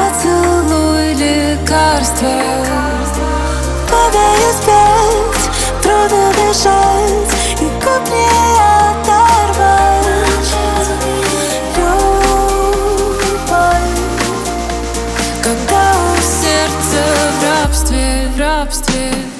поцелуй лекарство Падаю спять, трудно дышать И как мне оторвать. Любовь. Когда у сердца в рабстве, в рабстве.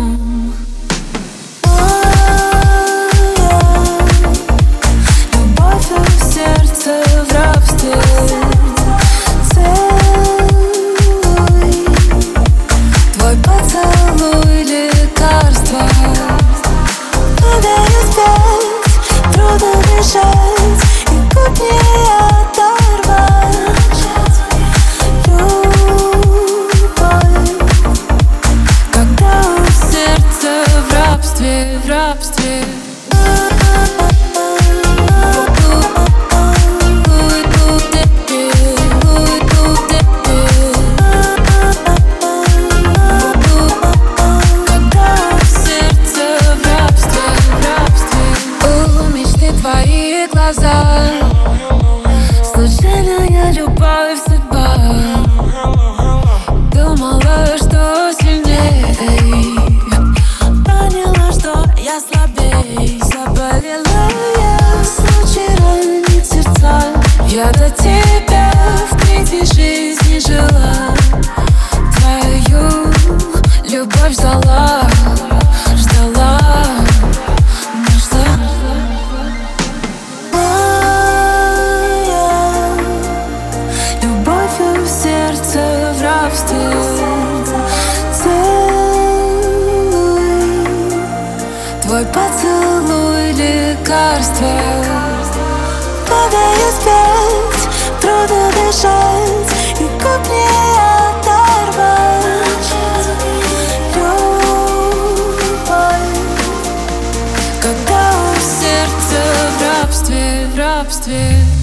special casa. лекарство Падаю спать, трудно дышать И как мне оторвать. Любовь Когда у сердца в рабстве, в рабстве.